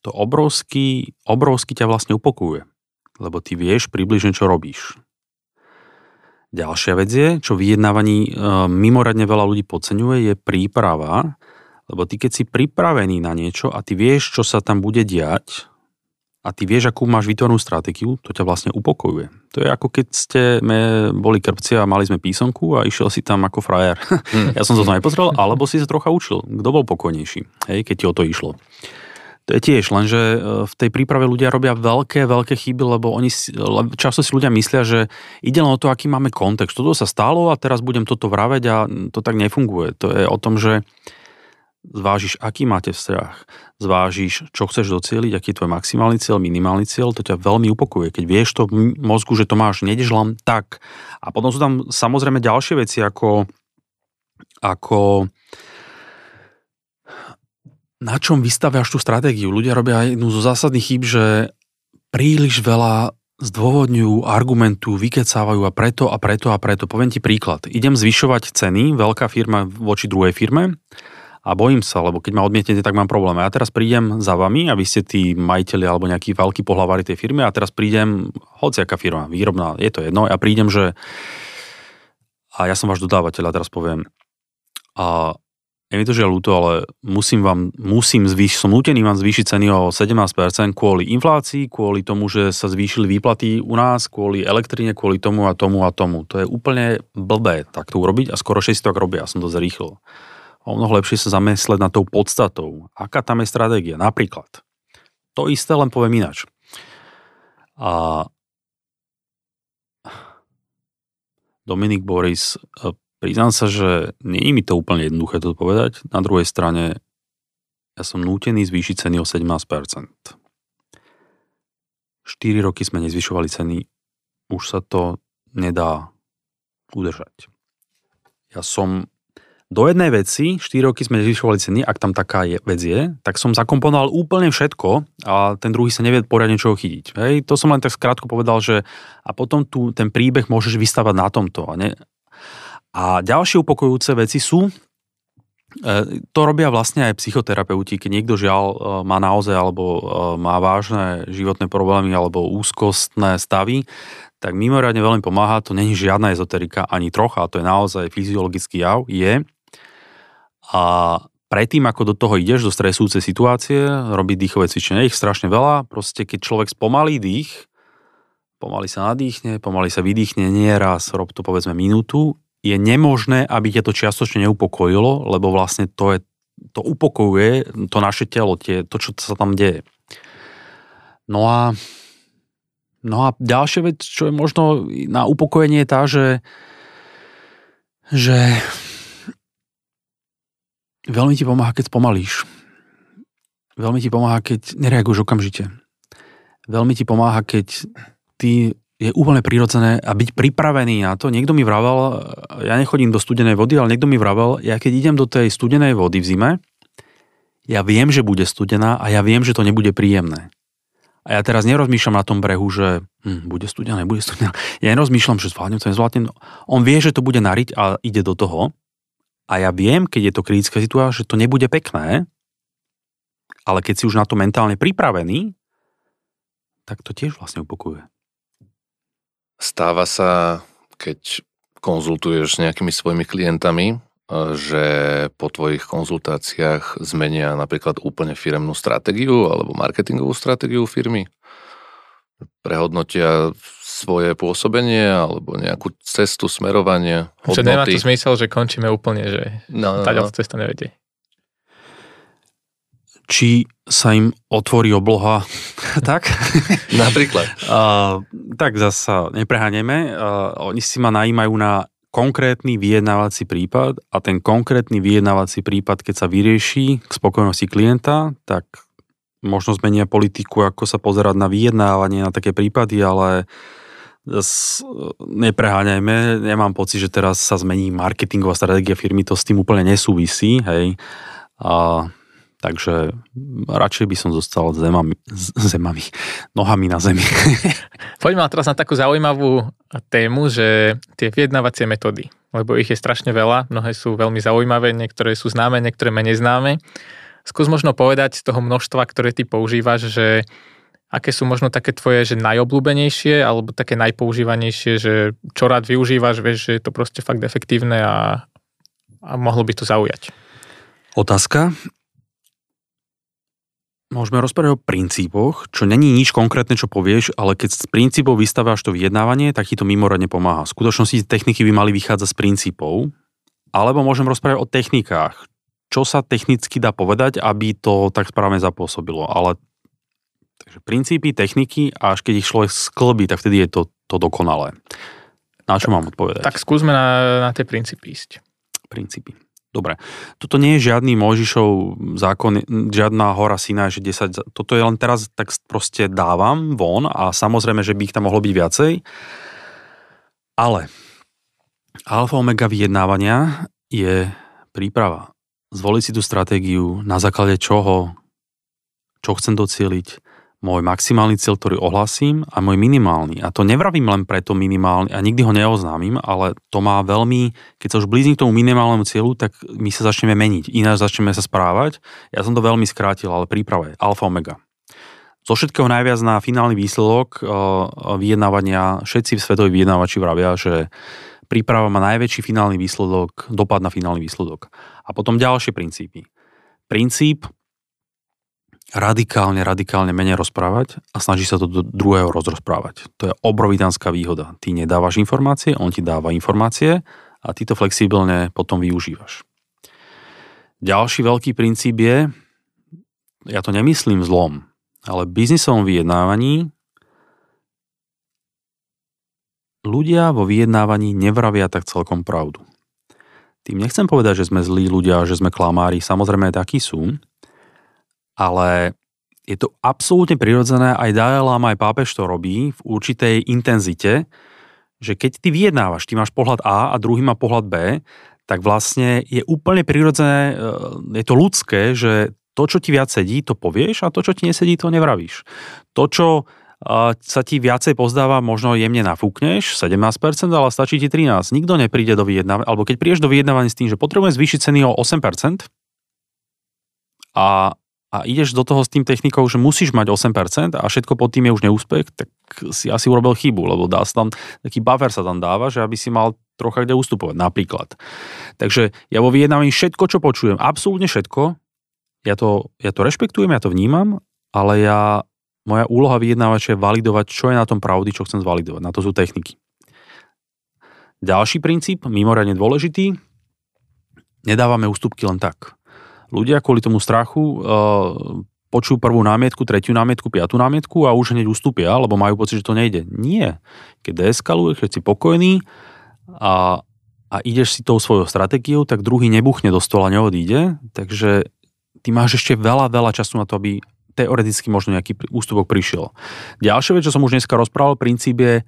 Speaker 2: To obrovský, obrovský ťa vlastne upokuje, lebo ty vieš približne, čo robíš. Ďalšia vec je, čo vyjednávaní e, mimoriadne veľa ľudí podceňuje, je príprava, lebo ty keď si pripravený na niečo a ty vieš, čo sa tam bude diať, a ty vieš, akú máš vytvornú stratégiu, to ťa vlastne upokojuje. To je ako keď ste me boli krpci a mali sme písomku a išiel si tam ako frajer. Hmm. <laughs> ja som to nepozrel, alebo si sa trocha učil. Kto bol pokojnejší, hej, keď ti o to išlo. To je tiež, lenže e, v tej príprave ľudia robia veľké, veľké chyby, lebo oni často si ľudia myslia, že ide len o to, aký máme kontext. Toto sa stalo a teraz budem toto vraveť a to tak nefunguje. To je o tom, že zvážiš, aký máte vzťah, zvážiš, čo chceš docieliť, aký je tvoj maximálny cieľ, minimálny cieľ, to ťa veľmi upokuje. Keď vieš to v mozgu, že to máš, nejdeš len tak. A potom sú tam samozrejme ďalšie veci, ako, ako na čom vystaviaš tú stratégiu. Ľudia robia jednu zo zásadných chýb, že príliš veľa zdôvodňujú, argumentu, vykecávajú a preto a preto a preto. Poviem ti príklad. Idem zvyšovať ceny, veľká firma voči druhej firme a bojím sa, lebo keď ma odmietnete, tak mám problém. Ja teraz prídem za vami a vy ste tí majiteľi alebo nejaký veľký pohlavári tej firmy a teraz prídem, hociaká firma, výrobná, je to jedno, ja prídem, že a ja som váš dodávateľ a teraz poviem a je mi to žiaľ ľúto, ale musím vám, musím zvýšiť, som nutený vám zvýšiť ceny o 17% kvôli inflácii, kvôli tomu, že sa zvýšili výplaty u nás, kvôli elektrine, kvôli tomu a tomu a tomu. To je úplne blbé tak to urobiť a skoro 6 tak robia, som to zrýchlil. O mnoho lepšie sa zamysleť na tou podstatou. Aká tam je stratégia? Napríklad. To isté len poviem inač. A Dominik Boris Priznám sa, že nie je mi to úplne jednoduché to povedať. Na druhej strane ja som nútený zvýšiť ceny o 17%. 4 roky sme nezvyšovali ceny, už sa to nedá udržať. Ja som do jednej veci, 4 roky sme nezvyšovali ceny, ak tam taká je, vec je, tak som zakomponoval úplne všetko a ten druhý sa nevie poriadne čoho chytiť. Hej, to som len tak skrátko povedal, že a potom tu ten príbeh môžeš vystavať na tomto a, ne, a ďalšie upokojujúce veci sú, e, to robia vlastne aj psychoterapeuti, keď niekto žiaľ e, má naozaj alebo e, má vážne životné problémy alebo úzkostné stavy, tak mimoriadne veľmi pomáha, to není žiadna ezoterika ani trocha, to je naozaj fyziologický jav, je a predtým, ako do toho ideš, do stresujúcej situácie, robiť dýchové cvičenie, ich strašne veľa, proste keď človek spomalí dých, pomaly sa nadýchne, pomaly sa vydýchne, nie raz, rob to povedzme minútu, je nemožné, aby ťa to čiastočne neupokojilo, lebo vlastne to, je, to upokojuje to naše telo, tie, to, čo sa tam deje. No a, no a ďalšia vec, čo je možno na upokojenie je tá, že, že veľmi ti pomáha, keď spomalíš. Veľmi ti pomáha, keď nereaguješ okamžite. Veľmi ti pomáha, keď ty je úplne prirodzené a byť pripravený na to. Niekto mi vravel, ja nechodím do studenej vody, ale niekto mi vravel, ja keď idem do tej studenej vody v zime, ja viem, že bude studená a ja viem, že to nebude príjemné. A ja teraz nerozmýšľam na tom brehu, že hm, bude studená, bude studená. Ja nerozmýšľam, že zvládnem to, nezvládnem. On vie, že to bude nariť a ide do toho. A ja viem, keď je to kritická situácia, že to nebude pekné, ale keď si už na to mentálne pripravený, tak to tiež vlastne upokojuje.
Speaker 1: Stáva sa, keď konzultuješ s nejakými svojimi klientami, e, že po tvojich konzultáciách zmenia napríklad úplne firemnú stratégiu alebo marketingovú stratégiu firmy? Prehodnotia svoje pôsobenie alebo nejakú cestu, smerovanie, hodnoty?
Speaker 3: Čo nemá to zmysel, že končíme úplne, že no, no, no. cesta nevedie
Speaker 2: či sa im otvorí obloha, <laughs> tak? <laughs>
Speaker 1: Napríklad.
Speaker 2: Uh, tak zasa nepreháňame. Uh, oni si ma najímajú na konkrétny vyjednávací prípad a ten konkrétny vyjednávací prípad, keď sa vyrieši k spokojnosti klienta, tak možno zmenia politiku, ako sa pozerať na vyjednávanie, na také prípady, ale nepreháňajme, nemám pocit, že teraz sa zmení marketingová stratégia firmy, to s tým úplne nesúvisí, hej. A Takže radšej by som zostal zemami, zemami, nohami na zemi. <laughs>
Speaker 3: Poďme teraz na takú zaujímavú tému, že tie vyjednávacie metódy, lebo ich je strašne veľa, mnohé sú veľmi zaujímavé, niektoré sú známe, niektoré menej známe. Skús možno povedať z toho množstva, ktoré ty používaš, že aké sú možno také tvoje, že najobľúbenejšie alebo také najpoužívanejšie, že čo rád využívaš, vieš, že je to proste fakt efektívne a, a mohlo by to zaujať.
Speaker 2: Otázka. Môžeme rozprávať o princípoch, čo není nič konkrétne, čo povieš, ale keď z princípov vystaváš to vyjednávanie, tak ti to mimoriadne pomáha. V skutočnosti techniky by mali vychádzať z princípov, alebo môžem rozprávať o technikách. Čo sa technicky dá povedať, aby to tak správne zapôsobilo. Ale takže princípy, techniky a až keď ich človek sklbí, tak vtedy je to, to dokonalé. Na čo tak, mám odpovedať?
Speaker 3: Tak skúsme na, na tie princípy ísť.
Speaker 2: Princípy. Dobre, toto nie je žiadny Mojžišov zákon, žiadna hora syna, že 10, toto je len teraz tak proste dávam von a samozrejme, že by ich tam mohlo byť viacej. Ale alfa omega vyjednávania je príprava. Zvoliť si tú stratégiu, na základe čoho, čo chcem docieliť, môj maximálny cieľ, ktorý ohlasím a môj minimálny. A to nevravím len preto minimálny a nikdy ho neoznámim, ale to má veľmi, keď sa už blízim k tomu minimálnemu cieľu, tak my sa začneme meniť, ináč začneme sa správať. Ja som to veľmi skrátil, ale príprava je alfa omega. Zo všetkého najviac na finálny výsledok vyjednávania, všetci svetoví vyjednávači vravia, že príprava má najväčší finálny výsledok, dopad na finálny výsledok. A potom ďalšie princípy. Princíp radikálne, radikálne menej rozprávať a snaží sa to do druhého rozrozprávať. To je obrovitánska výhoda. Ty nedávaš informácie, on ti dáva informácie a ty to flexibilne potom využívaš. Ďalší veľký princíp je, ja to nemyslím zlom, ale v biznisovom vyjednávaní ľudia vo vyjednávaní nevravia tak celkom pravdu. Tým nechcem povedať, že sme zlí ľudia, že sme klamári, samozrejme takí sú, ale je to absolútne prirodzené, aj Dalai Lama, aj pápež to robí v určitej intenzite, že keď ty vyjednávaš, ty máš pohľad A a druhý má pohľad B, tak vlastne je úplne prirodzené, e, je to ľudské, že to, čo ti viac sedí, to povieš a to, čo ti nesedí, to nevravíš. To, čo e, sa ti viacej pozdáva, možno jemne nafúkneš, 17%, ale stačí ti 13. Nikto nepríde do vyjednávania, alebo keď prídeš do vyjednávania s tým, že potrebujem zvýšiť ceny o 8% a a ideš do toho s tým technikou, že musíš mať 8% a všetko pod tým je už neúspech, tak si asi urobil chybu, lebo dá sa tam, taký buffer sa tam dáva, že aby si mal trocha kde ustupovať, napríklad. Takže ja vo vyjednávaní všetko, čo počujem, absolútne všetko, ja to, ja to rešpektujem, ja to vnímam, ale ja, moja úloha vyjednávača je validovať, čo je na tom pravdy, čo chcem zvalidovať. Na to sú techniky. Ďalší princíp, mimoriadne dôležitý, nedávame ústupky len tak ľudia kvôli tomu strachu uh, počujú prvú námietku, tretiu námietku, piatú námietku a už hneď ustúpia, lebo majú pocit, že to nejde. Nie. Keď deeskaluje, keď si pokojný a, a ideš si tou svojou stratégiou, tak druhý nebuchne do stola, neodíde. Takže ty máš ešte veľa, veľa času na to, aby teoreticky možno nejaký ústupok prišiel. Ďalšia vec, čo som už dneska rozprával, princíp je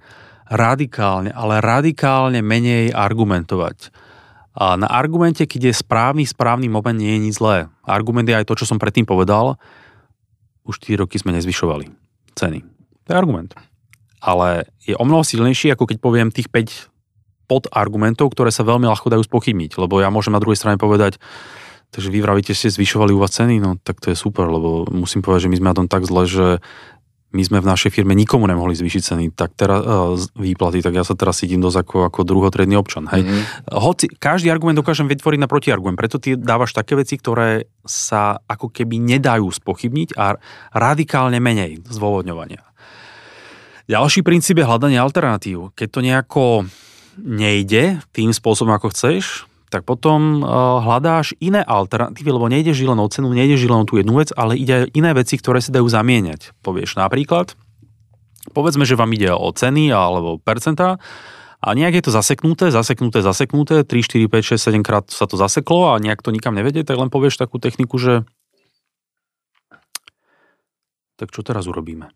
Speaker 2: radikálne, ale radikálne menej argumentovať. A na argumente, keď je správny, správny moment, nie je nič zlé. Argument je aj to, čo som predtým povedal. Už 4 roky sme nezvyšovali ceny. To je argument. Ale je o mnoho silnejší, ako keď poviem tých 5 podargumentov, ktoré sa veľmi ľahko dajú spochybniť. Lebo ja môžem na druhej strane povedať, takže vy vravíte, ste zvyšovali u vás ceny, no tak to je super, lebo musím povedať, že my sme na tom tak zle, že my sme v našej firme nikomu nemohli zvýšiť ceny, tak teraz, uh, výplaty, tak ja sa teraz cítim dosť ako, ako druhotredný občan. Hej. Mm-hmm. Hoci, každý argument dokážem vytvoriť na protiargument, preto ty dávaš také veci, ktoré sa ako keby nedajú spochybniť a radikálne menej zdôvodňovania. Ďalší princíp je hľadanie alternatív. Keď to nejako nejde tým spôsobom, ako chceš, tak potom uh, hľadáš iné alternatívy, lebo nejde len o cenu, nejde len o tú jednu vec, ale ide iné veci, ktoré sa dajú zamieňať. Povieš napríklad, povedzme, že vám ide o ceny alebo percentá a nejak je to zaseknuté, zaseknuté, zaseknuté, 3, 4, 5, 6, 7 krát sa to zaseklo a nejak to nikam nevedie, tak len povieš takú techniku, že tak čo teraz urobíme?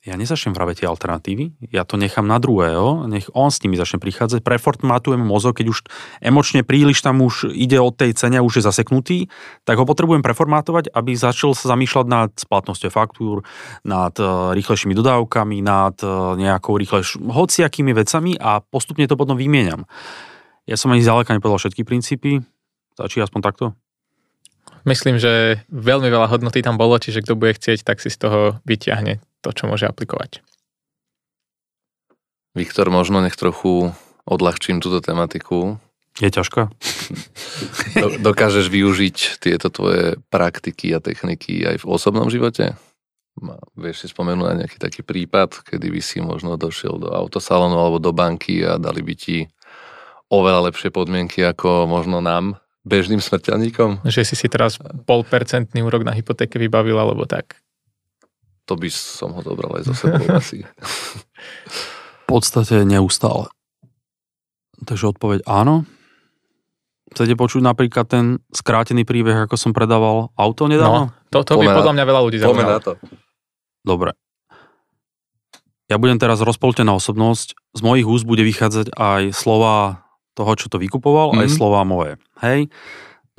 Speaker 2: Ja nezačnem vraveť tie alternatívy, ja to nechám na druhého, nech on s nimi začne prichádzať, preformatujem mozog, keď už emočne príliš tam už ide od tej cene už je zaseknutý, tak ho potrebujem preformátovať, aby začal sa zamýšľať nad splatnosťou faktúr, nad uh, rýchlejšími dodávkami, nad uh, nejakou rýchlejšou, hociakými vecami a postupne to potom vymieňam. Ja som ani zďaleka nepovedal všetky princípy, stačí aspoň takto?
Speaker 3: Myslím, že veľmi veľa hodnoty tam bolo, čiže kto bude chcieť, tak si z toho vyťahne to, čo môže aplikovať.
Speaker 1: Viktor, možno nech trochu odľahčím túto tematiku.
Speaker 2: Je ťažká?
Speaker 1: Dokážeš využiť tieto tvoje praktiky a techniky aj v osobnom živote? Vieš si spomenúť na nejaký taký prípad, kedy by si možno došiel do autosalónu alebo do banky a dali by ti oveľa lepšie podmienky ako možno nám, bežným smrteľníkom?
Speaker 3: Že si si teraz polpercentný úrok na hypotéke vybavil, alebo tak?
Speaker 1: To by som ho dobral aj za sebou <laughs> asi.
Speaker 2: V podstate neustále. Takže odpoveď áno. Chcete počuť napríklad ten skrátený príbeh, ako som predával auto nedávno?
Speaker 3: No, to, to by podľa mňa veľa ľudí zaujímalo.
Speaker 1: to.
Speaker 2: Dobre. Ja budem teraz rozpoltená osobnosť. Z mojich úst bude vychádzať aj slova toho, čo to vykupoval, mm-hmm. aj mhm. slova moje. Hej?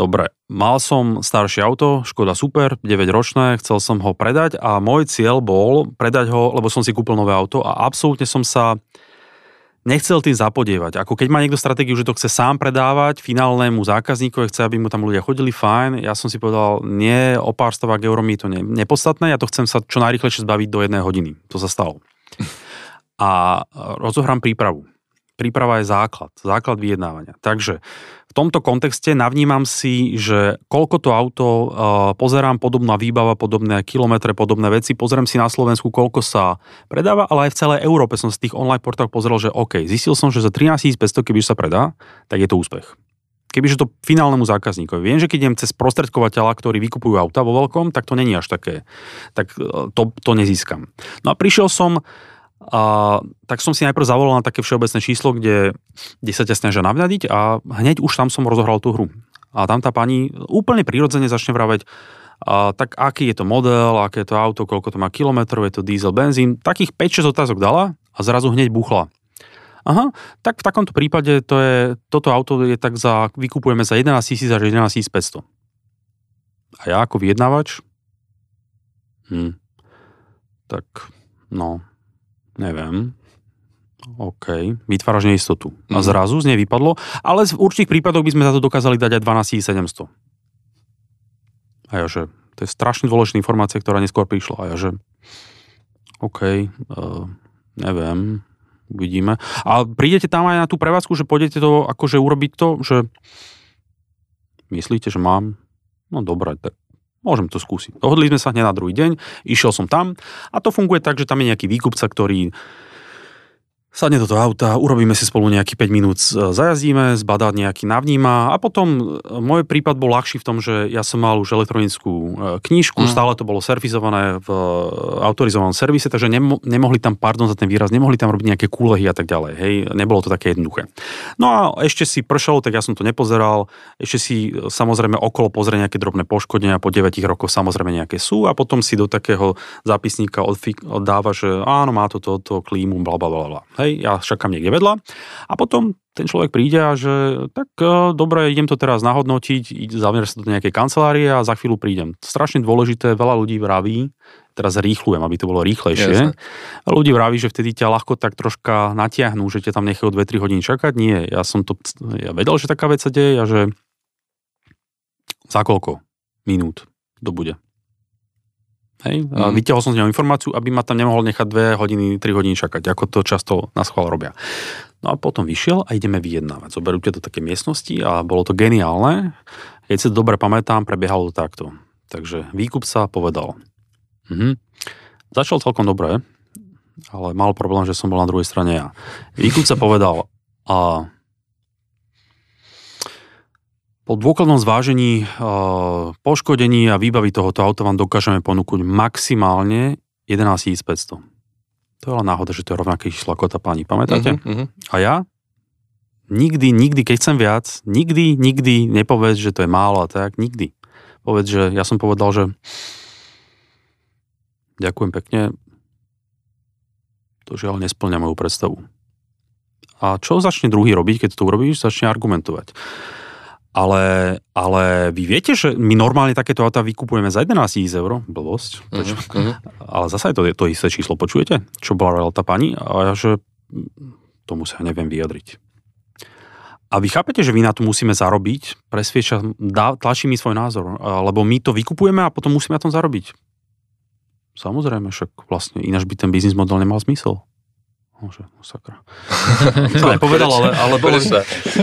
Speaker 2: Dobre, mal som staršie auto, Škoda Super, 9-ročné, chcel som ho predať a môj cieľ bol predať ho, lebo som si kúpil nové auto a absolútne som sa nechcel tým zapodievať. Ako keď má niekto stratégiu, že to chce sám predávať finálnemu zákazníkovi, chce, aby mu tam ľudia chodili, fajn. Ja som si povedal, nie, o pár stovák eur mi to ne, nepodstatné, ja to chcem sa čo najrychlejšie zbaviť do jednej hodiny. To sa stalo. A rozohrám prípravu príprava je základ, základ vyjednávania. Takže v tomto kontexte navnímam si, že koľko to auto uh, pozerám, podobná výbava, podobné kilometre, podobné veci, pozriem si na Slovensku, koľko sa predáva, ale aj v celej Európe som z tých online portálov pozrel, že OK, zistil som, že za 13 500, keby sa predá, tak je to úspech. Kebyže to finálnemu zákazníkovi. Viem, že keď idem cez prostredkovateľa, ktorí vykupujú auta vo veľkom, tak to není až také. Tak e, to, to nezískam. No a prišiel som a tak som si najprv zavolal na také všeobecné číslo, kde, kde sa ťa snažia navnadiť a hneď už tam som rozohral tú hru. A tam tá pani úplne prirodzene začne vraveť, a tak aký je to model, aké je to auto, koľko to má kilometrov, je to diesel, benzín. Takých 5-6 otázok dala a zrazu hneď buchla. Aha, tak v takomto prípade to je, toto auto je tak za, vykupujeme za 11 000 až 11 500. A ja ako vyjednávač? Hm. Tak, no, Neviem. OK, vytváraš neistotu. A mhm. zrazu z nej vypadlo, ale v určitých prípadoch by sme za to dokázali dať aj 12 700. A ja, že to je strašne dôležitá informácia, ktorá neskôr prišla. A ja, že OK, uh, neviem, uvidíme. A prídete tam aj na tú prevádzku, že pôjdete to akože urobiť to, že myslíte, že mám? No dobre, tak Môžem to skúsiť. Dohodli sme sa hneď na druhý deň, išiel som tam a to funguje tak, že tam je nejaký výkupca, ktorý sadne do toho auta, urobíme si spolu nejaký 5 minút, zajazdíme, zbadá nejaký navníma a potom e, môj prípad bol ľahší v tom, že ja som mal už elektronickú e, knižku, mm. stále to bolo servisované v e, autorizovanom servise, takže nemo, nemohli tam, pardon za ten výraz, nemohli tam robiť nejaké kúlehy a tak ďalej, hej, nebolo to také jednoduché. No a ešte si pršalo, tak ja som to nepozeral, ešte si samozrejme okolo pozrie nejaké drobné poškodenia, po 9 rokoch samozrejme nejaké sú a potom si do takého zápisníka oddáva, že áno, má to toto, klímu, bla bla bla hej, ja čakám niekde vedľa a potom ten človek príde a že tak e, dobre, idem to teraz nahodnotiť, zavier sa do nejakej kancelárie a za chvíľu prídem. Strašne dôležité, veľa ľudí vraví, teraz rýchlujem, aby to bolo rýchlejšie. Jasne. Ľudí vraví, že vtedy ťa ľahko tak troška natiahnú, že ťa tam nechajú 2-3 hodiny čakať. Nie, ja som to, ja vedel, že taká vec sa deje a že za koľko minút to bude. Hej? Mm. Vytiahol som z neho informáciu, aby ma tam nemohol nechať 2 hodiny, 3 hodiny čakať, ako to často na schvál robia. No a potom vyšiel a ideme vyjednávať. Zoberú ťa do také miestnosti a bolo to geniálne. Keď si to dobre pamätám, prebiehalo to takto. Takže výkup sa povedal. Mhm. Začal celkom dobre, ale mal problém, že som bol na druhej strane ja. Výkup sa povedal, a po dôkladnom zvážení uh, poškodení a výbavy tohoto auta vám dokážeme ponúknuť maximálne 11 500. To je len náhoda, že to je rovnaké číslo ako tá pani, pamätáte? Uh-huh, uh-huh. A ja? Nikdy, nikdy, keď chcem viac, nikdy, nikdy nepovedz, že to je málo a tak, nikdy. Povedz, že ja som povedal, že ďakujem pekne, to žiaľ nesplňa moju predstavu. A čo začne druhý robiť, keď to urobíš? Začne argumentovať. Ale, ale vy viete, že my normálne takéto auta vykupujeme za 11 tisíc eur, blbosť, uh-huh, uh-huh. ale zase je to to isté číslo, počujete? Čo bola tá pani? A ja, že tomu sa neviem vyjadriť. A vy chápete, že vy na to musíme zarobiť, presvieča, tlačí mi svoj názor, lebo my to vykupujeme a potom musíme na tom zarobiť. Samozrejme, však vlastne ináč by ten biznis model nemal zmysel. No sakra. <laughs> to nepovedal, ale, ale bolo,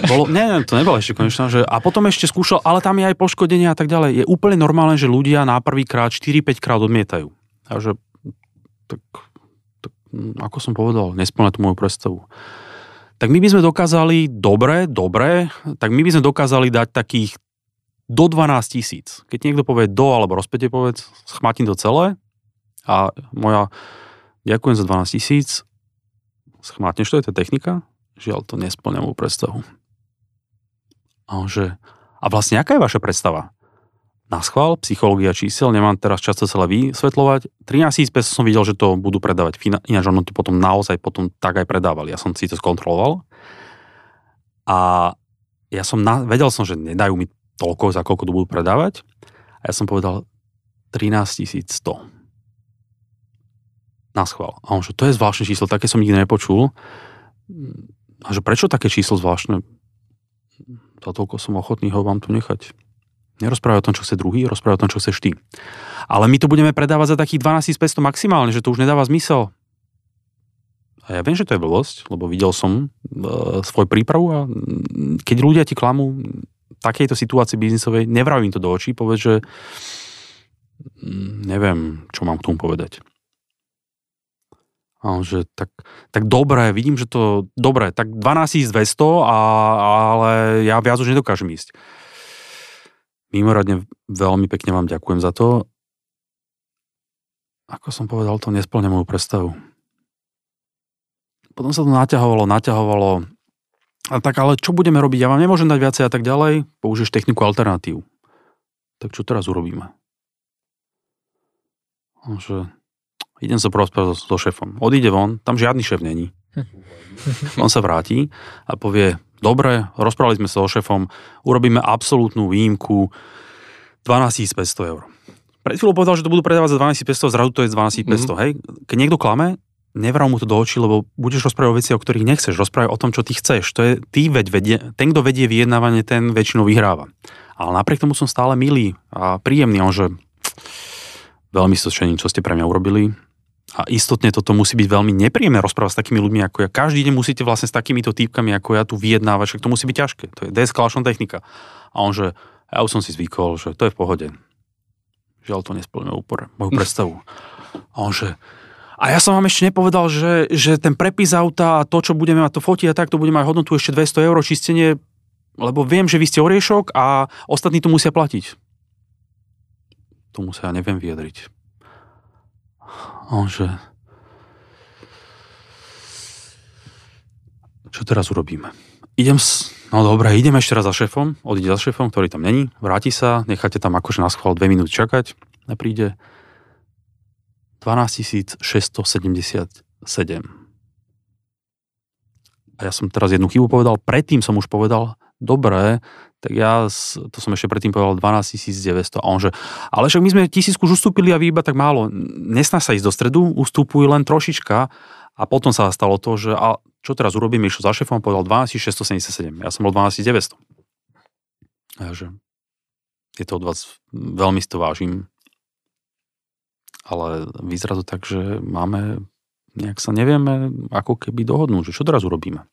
Speaker 2: bolo, nie, to nebolo ešte konečná, že, a potom ešte skúšal, ale tam je aj poškodenie a tak ďalej. Je úplne normálne, že ľudia na prvýkrát 4-5 krát odmietajú. A že, tak, tak, ako som povedal, nesplňa tú moju predstavu. Tak my by sme dokázali, dobre, dobre, tak my by sme dokázali dať takých do 12 tisíc. Keď niekto povie do alebo rozpätie povedz, schmatím to celé a moja ďakujem za 12 tisíc, schmátneš to, je to technika? Žiaľ, to nesplňa moju predstavu. A že, a vlastne aká je vaša predstava? Na schvál, psychológia čísel, nemám teraz často celé vysvetľovať. 13 500 som videl, že to budú predávať. Ináč ono to potom naozaj potom tak aj predávali. Ja som si to skontroloval. A ja som, na, vedel som, že nedajú mi toľko, za koľko to budú predávať. A ja som povedal 13 100. Na schvál. A on, že to je zvláštne číslo, také som nikdy nepočul. A že prečo také číslo zvláštne? Za toľko som ochotný ho vám tu nechať. Nerozprávaj o tom, čo chce druhý, rozprávaj o tom, čo chceš ty. Ale my to budeme predávať za takých 12 500 maximálne, že to už nedáva zmysel. A ja viem, že to je blbosť, lebo videl som e, svoj prípravu a keď ľudia ti klamú v takejto situácii biznisovej, nevravím to do očí, povedz, že neviem, čo mám k tomu povedať. A on, že tak, tak dobré, vidím, že to dobré, tak 12 200, a, ale ja viac už nedokážem ísť. Mimoradne veľmi pekne vám ďakujem za to. Ako som povedal, to nesplňa moju predstavu. Potom sa to naťahovalo, naťahovalo. A tak ale čo budeme robiť? Ja vám nemôžem dať viacej a tak ďalej. Použiješ techniku alternatív. Tak čo teraz urobíme? Že idem sa porozprávať so, so šéfom. Odíde von, tam žiadny šéf není. On sa vráti a povie, dobre, rozprávali sme sa so šéfom, urobíme absolútnu výjimku 12 500 eur. Pred chvíľou povedal, že to budú predávať za 12 500, zrazu to je 12 500, mm-hmm. hej? Keď niekto klame, nevrav mu to do očí, lebo budeš rozprávať o veci, o ktorých nechceš, rozprávať o tom, čo ty chceš. To je, ty veď vedie, ten, kto vedie vyjednávanie, ten väčšinou vyhráva. Ale napriek tomu som stále milý a príjemný, on, že veľmi sa čo ste pre mňa urobili, a istotne toto musí byť veľmi nepríjemné rozprávať s takými ľuďmi ako ja. Každý deň musíte vlastne s takýmito týpkami ako ja tu vyjednávať, však to musí byť ťažké. To je deeskalačná technika. A on, že ja už som si zvykol, že to je v pohode. Žiaľ, to nesplňuje úplne moju predstavu. A on, že a ja som vám ešte nepovedal, že, že ten prepis auta a to, čo budeme mať to fotiť a tak, to bude mať hodnotu ešte 200 eur čistenie, lebo viem, že vy ste oriešok a ostatní to musia platiť. Tomu sa ja neviem vyjadriť. A on že... Čo teraz urobíme? Idem s... No dobre, idem ešte raz za šéfom, odíde za šéfom, ktorý tam není, vráti sa, necháte tam akože na schvál dve minúty čakať a príde 12 677. A ja som teraz jednu chybu povedal, predtým som už povedal, dobre, tak ja, to som ešte predtým povedal 12 900 a on že, ale však my sme tisícku už ustúpili a vy iba tak málo, nesná sa ísť do stredu, ustupuj len trošička. A potom sa stalo to, že a čo teraz urobím, išiel za šéfom, povedal 12 677, ja som bol 12 900. A že je to od vás, veľmi si to vážim, ale vyzerá to tak, že máme nejak sa nevieme ako keby dohodnúť, že čo teraz urobíme.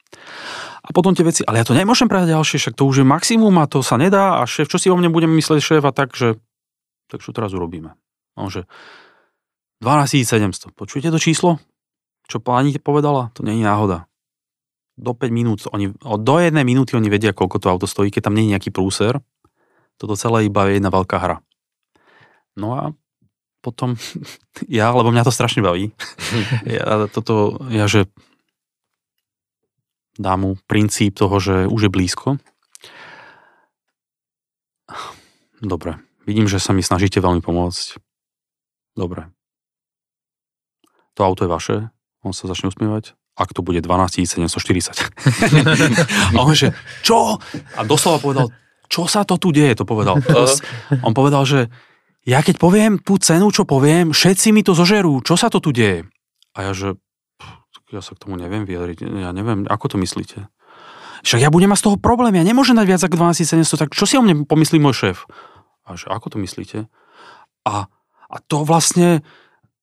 Speaker 2: A potom tie veci, ale ja to nemôžem predať ďalšie, však to už je maximum a to sa nedá a šéf, čo si o mne budeme myslieť šéf a tak, že tak čo teraz urobíme. On že 12 700. Počujete to číslo? Čo pani povedala? To je náhoda. Do 5 minút, oni, do jednej minúty oni vedia, koľko to auto stojí, keď tam nie je nejaký prúser. Toto celé iba je jedna veľká hra. No a potom <laughs> ja, lebo mňa to strašne baví. <laughs> ja toto, ja že dám mu princíp toho, že už je blízko. Dobre, vidím, že sa mi snažíte veľmi pomôcť. Dobre. To auto je vaše, on sa začne usmievať. Ak to bude 12 740. <laughs> a on že, čo? A doslova povedal, čo sa to tu deje? To povedal. On povedal, že ja keď poviem tú cenu, čo poviem, všetci mi to zožerú, čo sa to tu deje? A ja že, ja sa k tomu neviem vyjadriť, ja neviem, ako to myslíte? Však ja budem mať z toho problém, ja nemôžem dať viac ako 12 700, tak čo si o mne pomyslí môj šéf? A že, ako to myslíte? A, a to vlastne,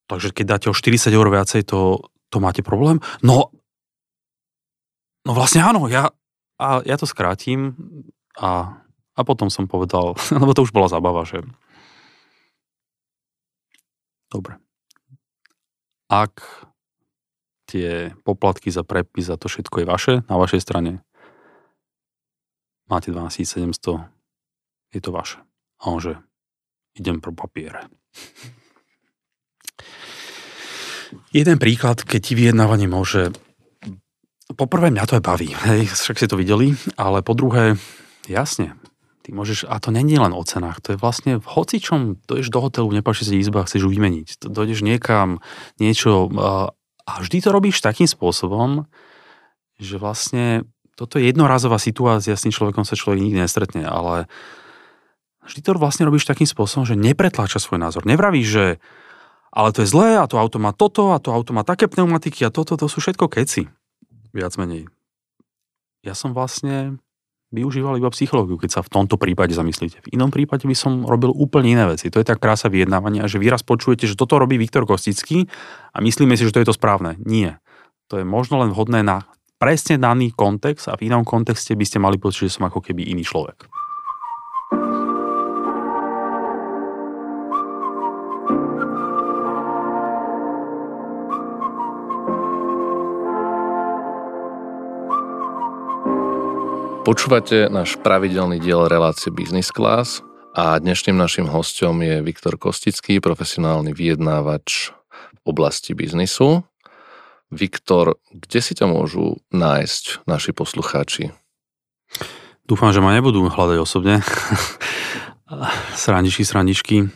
Speaker 2: takže keď dáte o 40 eur viacej, to, to máte problém? No, no vlastne áno, ja, a ja to skrátim a, a potom som povedal, <laughs> lebo to už bola zábava, že Dobre. Ak tie poplatky za prepis a to všetko je vaše, na vašej strane, máte 12 700, je to vaše. A on že, idem pro papiere. Jeden príklad, keď ti vyjednávanie môže... Poprvé mňa to aj baví, hej, však ste to videli, ale po druhé, jasne, Ty môžeš, a to není len o cenách, to je vlastne v hocičom, dojdeš do hotelu, nepáči sa izba, chceš ju vymeniť, dojdeš niekam, niečo a vždy to robíš takým spôsobom, že vlastne toto je jednorazová situácia, s tým človekom sa človek nikdy nestretne, ale Vždy to vlastne robíš takým spôsobom, že nepretláča svoj názor. Nevravíš, že ale to je zlé a to auto má toto a to auto má také pneumatiky a toto, to sú všetko keci. Viac menej. Ja som vlastne využíval iba psychológiu, keď sa v tomto prípade zamyslíte. V inom prípade by som robil úplne iné veci. To je tá krása vyjednávania, že vy raz počujete, že toto robí Viktor Kostický a myslíme si, že to je to správne. Nie. To je možno len vhodné na presne daný kontext a v inom kontexte by ste mali pocit, že som ako keby iný človek.
Speaker 1: Počúvate náš pravidelný diel relácie Business Class a dnešným našim hostom je Viktor Kostický, profesionálny vyjednávač v oblasti biznisu. Viktor, kde si ťa môžu nájsť naši poslucháči?
Speaker 2: Dúfam, že ma nebudú hľadať osobne. <laughs> srandičky, srandičky.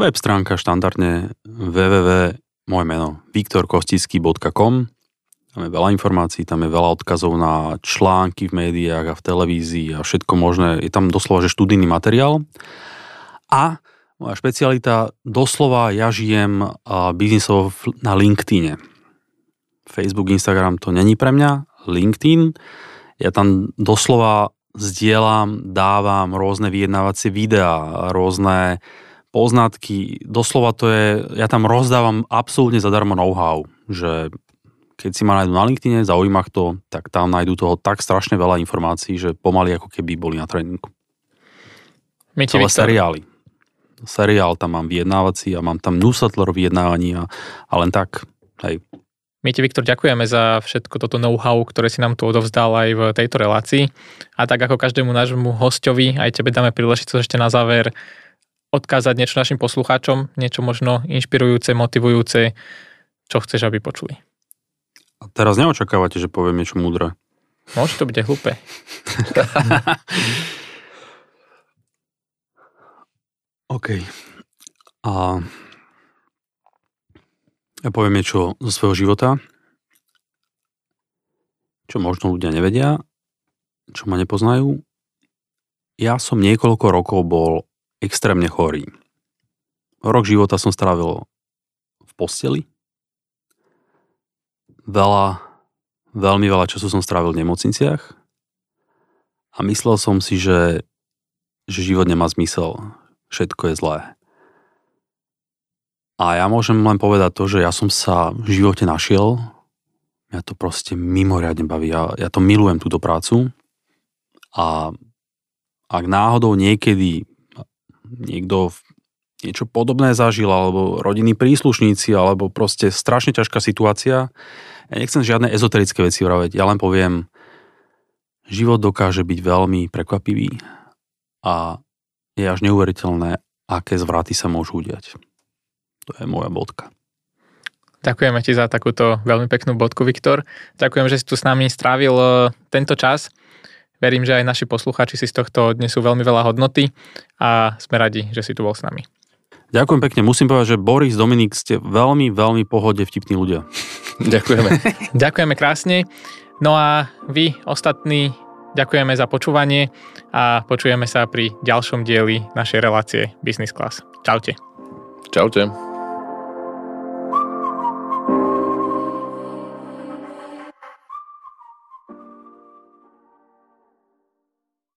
Speaker 2: Web stránka štandardne www moje meno viktorkostický.com tam je veľa informácií, tam je veľa odkazov na články v médiách a v televízii a všetko možné. Je tam doslova, že študijný materiál. A moja špecialita, doslova ja žijem biznisov na LinkedIne. Facebook, Instagram to není pre mňa, LinkedIn. Ja tam doslova zdieľam, dávam rôzne vyjednávacie videá, rôzne poznatky. Doslova to je, ja tam rozdávam absolútne zadarmo know-how, že keď si ma nájdu na LinkedIne, zaujíma to, tak tam nájdu toho tak strašne veľa informácií, že pomaly ako keby boli na tréningu. Celé seriály. Seriál tam mám vyjednávací a mám tam newsletter vyjednávaní a, a len tak, hej.
Speaker 3: My ti, Viktor, ďakujeme za všetko toto know-how, ktoré si nám tu odovzdal aj v tejto relácii. A tak ako každému nášmu hostovi, aj tebe dáme príležitosť ešte na záver odkázať niečo našim poslucháčom, niečo možno inšpirujúce, motivujúce, čo chceš, aby počuli.
Speaker 2: A teraz neočakávate, že poviem niečo múdre.
Speaker 3: Môže to byť aj hlúpe. <laughs>
Speaker 2: OK. A ja poviem niečo zo svojho života, čo možno ľudia nevedia, čo ma nepoznajú. Ja som niekoľko rokov bol extrémne chorý. Rok života som strávil v posteli, veľa, veľmi veľa času som strávil v nemocniciach a myslel som si, že, že život nemá zmysel, všetko je zlé. A ja môžem len povedať to, že ja som sa v živote našiel, mňa to proste mimoriadne baví, ja, ja to milujem túto prácu a ak náhodou niekedy niekto niečo podobné zažil, alebo rodinní príslušníci, alebo proste strašne ťažká situácia, ja nechcem žiadne ezoterické veci vraveť, ja len poviem, život dokáže byť veľmi prekvapivý a je až neuveriteľné, aké zvraty sa môžu udiať. To je moja bodka.
Speaker 3: Ďakujeme ti za takúto veľmi peknú bodku, Viktor. Ďakujem, že si tu s nami strávil e, tento čas. Verím, že aj naši poslucháči si z tohto odnesú veľmi veľa hodnoty a sme radi, že si tu bol s nami.
Speaker 2: Ďakujem pekne. Musím povedať, že Boris, Dominik ste veľmi, veľmi pohode vtipní ľudia. <laughs>
Speaker 1: Ďakujeme.
Speaker 3: ďakujeme krásne. No a vy ostatní ďakujeme za počúvanie a počujeme sa pri ďalšom dieli našej relácie Business Class. Čaute.
Speaker 1: Čaute.